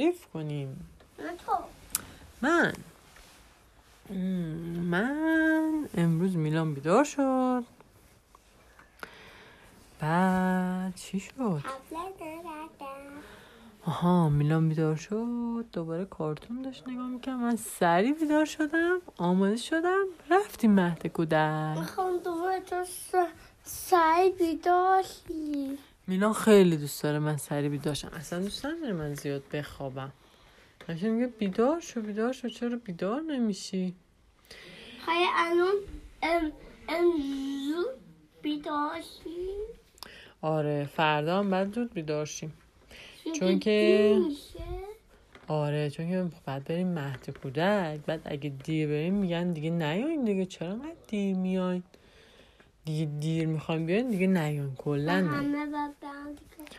تعریف کنیم. من. من امروز میلان بیدار شد. بعد چی شد؟ آها میلان بیدار شد. دوباره کارتون داشت نگاه می‌کنم من سریع بیدار شدم آماده شدم. رفتیم مهد کودک. می‌خوام دوباره تو س- سعی بیداشی میلان خیلی دوست داره من سریع بیدار شم اصلا دوست نداره من زیاد بخوابم. همیشه میگه بیدار شو بیدار شو. چرا بیدار نمیشی؟ های الان ام ام زود بیداشی آره فردا هم بعد زود بیدار شیم. چون که- میشه؟ آره چون که بعد بریم مهد کودک. بعد اگه دیر بریم میگن دیگه نیاین دیگه. چرا انقدر دیر میاین دیگه دیر می‌خوایم بیاین دیگه نیاین کلا. همه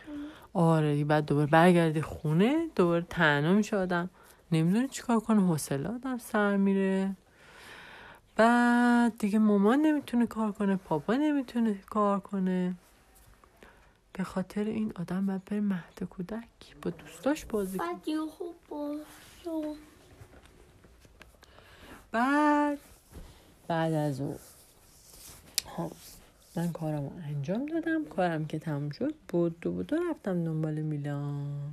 شما. آره دیگه بعد دوباره برگردی خونه دوباره تنها میشه آدم. نمی‌دونه چیکار کنه حوصله آدم سر میره. بعد دیگه مامان نمی‌تونه کار کنه پاپا نمی‌تونه کار کنه. به خاطر این آدم باید بره مهد کودک با دوستاش بازی کنه. بعد بعد از اون. ها من کارم رو انجام دادم. کارم که تموم شد بود دو بود. رفتم دنبال میلان.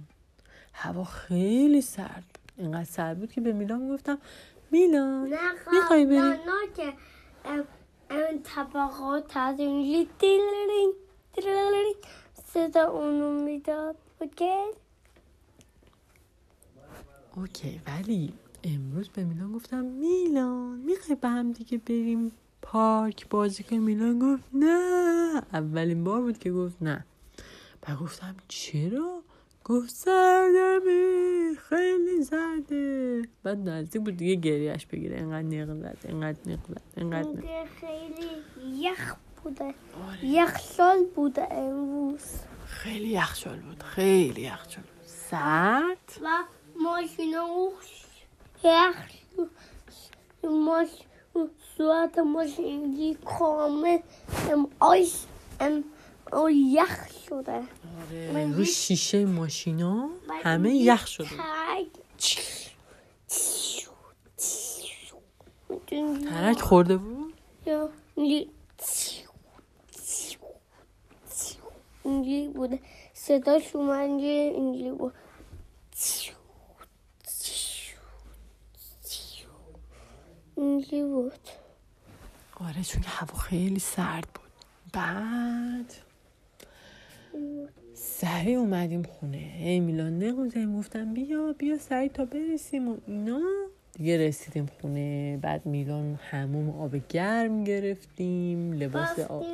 هوا خیلی سرد بود. اینقدر سرد بود که به میلان گفتم میلان نه می‌خوای بری؟ نه که ام طبقات دیلرین دیلرین صدا اونو می‌داد. اوکی؟ اوکی ولی امروز به میلان گفتم میلان می‌خوای به هم دیگه بریم؟ پارک بازی کنیم میلان گفت نه. اولین بار بود که گفت نه. و گفتم چرا؟ گفت سردمه خیلی سرده بعد نزدیک بود دیگه گریهش بگیره. انقدر نق زد انقدر نق زد انقدر نق خیلی یخ بوده. آره. یخشال بوده امروز. خیلی یخچال بود. خیلی یخچال بود. سرد. و ماشینا یخ ماش صورت ماشینی کامل ام آیس ام او یخ شده آره رو شیشه ماشینا همه یخ شده. ترک خورده بود؟ اینجوری بوده. صداش اومد اینجوری بود اینجوری بود. آره چون هوا خیلی سرد بود. بعد سریع اومدیم خونه. هی میلان نگوزیم گفتم بیا بیا سریع تا برسیم و اینا. دیگه رسیدیم خونه. بعد میلان هموم آب گرم گرفتیم لباس آب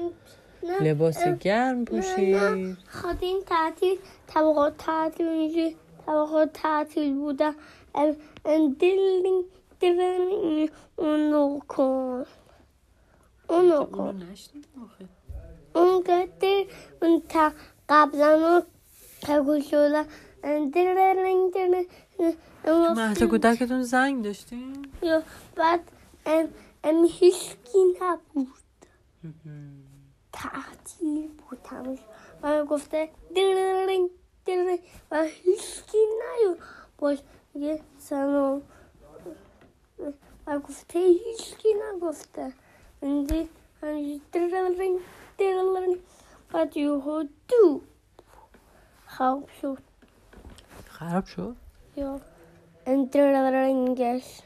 لباس گرم پوشید. خواهدیم تعطیل. طبقات تعطیل اینجوری طبقات تعطیل بودن. ام دلین دلین اونو کن. اونو کن. اون قدر اون تا قبلا تگو شده. تو مهد کودکتون زنگ داشتیم. یا بعد ام ام هیچکی نبود. تعطیل بود همش و گفته دررنگ دررنگ. و هیچکی نیو باش یه سلام. و گفته هیچکی نگفته. دررنگ دررنگ بعد یهو دو خواب شد خراب شد یا این دررنگش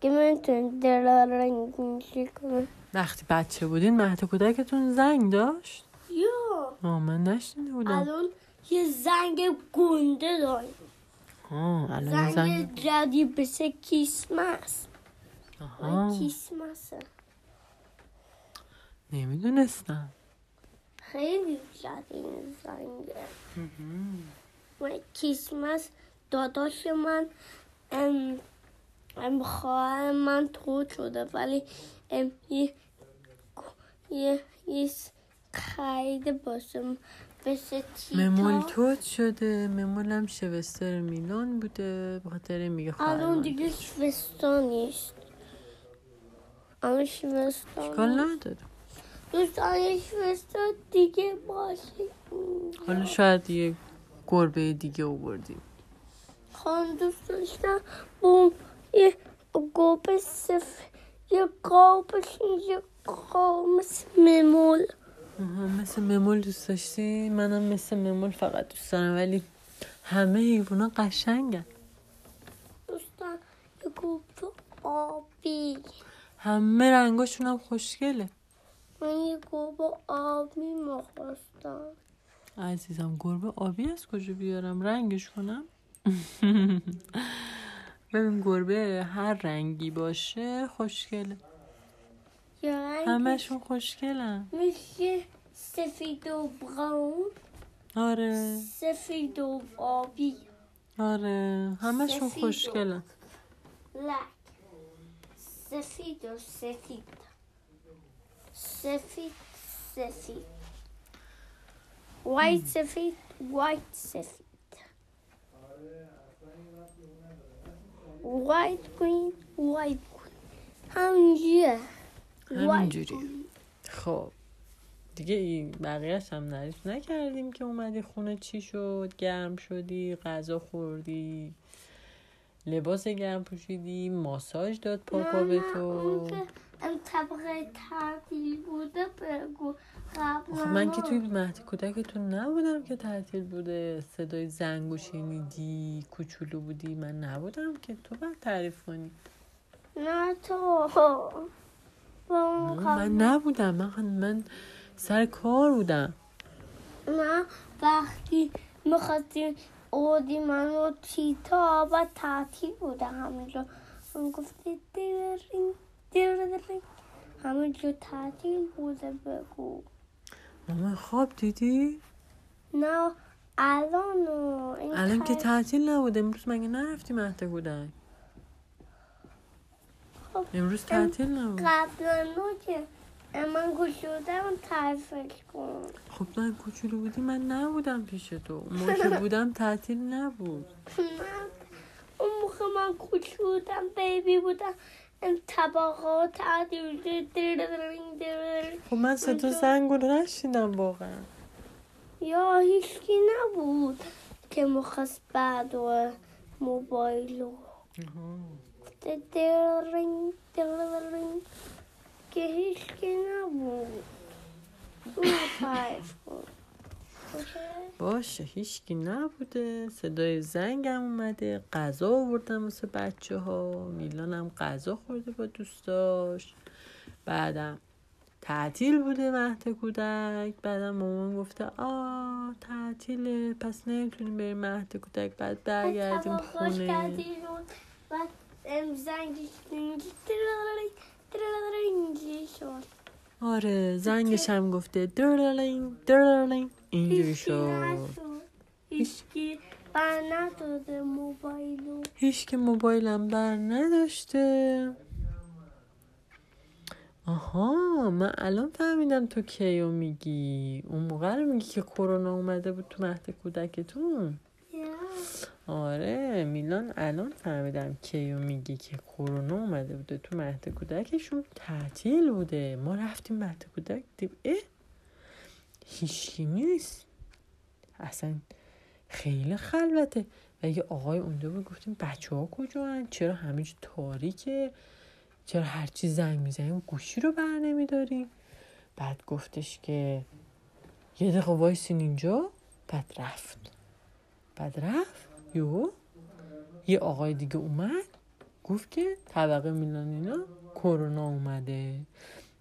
که من تو دررنگ میشه کنم وقتی بچه بودین مهد کودکتون زنگ داشت یا آه من نشنیده بودم الان یه زنگ گنده داریم آه الان زنگ زنگ جدید بسه کریسمس آها کریسمسه نمی‌دونستم. خیلی جدید زنگه. و کریسمس داداش من ام ام خواهر من تو شده ولی ام یه یه یه خریده باشم بسه ممول توت شده. ممولم شوستر میلان بوده. به خاطر میگه خواهر الان دیگه شوستان نیست. الان شوستان اشکال. نداره. دوستان شوستان دیگه باشه حالا شاید یه گربه دیگه آوردیم. خان دوست داشتم با یه گوب سفید یه قابش یه قاب مثل ممول. مثل ممول دوست داشتی؟ منم مثل ممول فقط دوست دارم ولی همه حیوونا قشنگن. دوستم یه گوب آبی. همه رنگاشون هم خوشگله. من یه گوب آبی می‌خواستم عزیزم گربه آبی از کجا بیارم؟ رنگش کنم؟ ببین گربه هر رنگی باشه خوشگله. همشون خوشگلن. میشه سفید و براون. آره. سفید و آبی. آره. همشون خوشگلن. لک. سفید و سفید. سفید سفید وایت سفید وایت سفید وایت گرین وایت گرین همینجوریه همینجوری خب. دیگه این بقیهش هم نریف نکردیم که اومدی خونه چی شد؟ گرم شدی؟ غذا خوردی؟ لباس گرم پوشیدی؟ ماساژ داد پاپا به تو؟ طبقه تعطیل بوده بگو. قبل آخه من که توی مهد کودکتون نبودم که تعطیل بوده. صدای زنگو شنیدی کوچولو بودی. من نبودم که تو باید تعریف کنی. نه تو. من نبودم. من, من سر کار بودم. نه وقتی می‌خواستیم اودی من و تیتا و تعطیل بوده همینجا اون گفتی دیرین همینجا تعطیل بوده بگو. ماما خواب دیدی؟ نه الان الان که تعطیل- نبود امروز مگه نرفتی مهد کودک خب، امروز تعطیل نبود. قبلا که من گوشودم تعریفش کن. خب من کوچولو بودی من نبودم پیش تو. اون که بودم تعطیل نبود. اون موقع من کوچولو بیبی بودم. طبقات خب من صدا زنگ رو نشیدم واقعا. یا هیچکی نبود که مخواست بعد و موبایل و درین درین که هیچکی نبود. اون کن اوکی؟ باشه هیچکی نبوده. صدای زنگم اومده. غذا آوردم واسه بچه ها میلانم غذا خورده با دوستاش بعدم تعطیل بوده مهد کودک. بعدم مامان گفته آه تعطیله پس نمی‌تونیم بریم مهد کودک. بعد برگردیم خونه. بعد آره زنگش هم گفته درلین درلین اینجوری شد. هیچکی بر نداده موبایلو. هیچ که موبایلم بر نداشته. آها من الان فهمیدم تو کیو میگی. اون موقع رو میگی که کرونا اومده بود تو مهد کودکتون؟ آره میلان الان فهمیدم کیو میگی که کرونا اومده بوده تو مهد کودکشون. تعطیل بوده. ما رفتیم مهد کودک دیم اه! هیچکی نیست. اصلا خیلی خلوته. و یه آقای اونجا بود گفتیم بچه ها کجا هن؟ چرا همینج تاریکه؟ چرا هرچی زنگ می‌زنیم گوشی رو بر نمیداریم؟ بعد گفتش که یه دقیقه وایسین اینجا. بعد رفت. بعد رفت. یو. یه آقای دیگه اومد. گفت که طبقه میلان اینا کرونا اومده.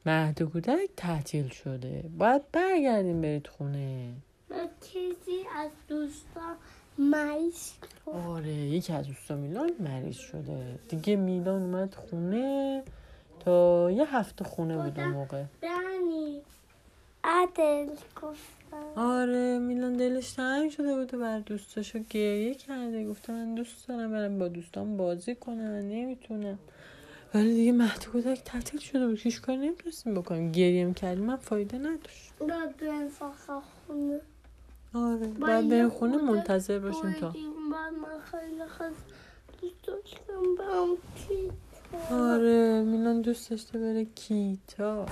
مهد کودک تعطیل شده. باید برگردیم برید خونه. من چیزی از دوستان مریض. آره یکی از دوستا میلان مریض شده. دیگه میلان اومد خونه. تا یه هفته خونه بود اون موقع. دنی عدل گفتم. آره میلان دلش تنگ شده بوده بر دوستاشو گریه کرده. گفته من دوست دارم برم با دوستان بازی کنم. نمی‌تونم. ولی دیگه مهد کودک تعطیل شده بود. هیچ کار نمی‌تونستیم بکنیم. گریه می‌کردیم. من فایده نداشت. بعد بریم فقط خونه. آره. یه بریم خونه منتظر باشیم تا. من خیلی دوست داشتم برم کیت آره. میلان دوست داشته بره کیتا.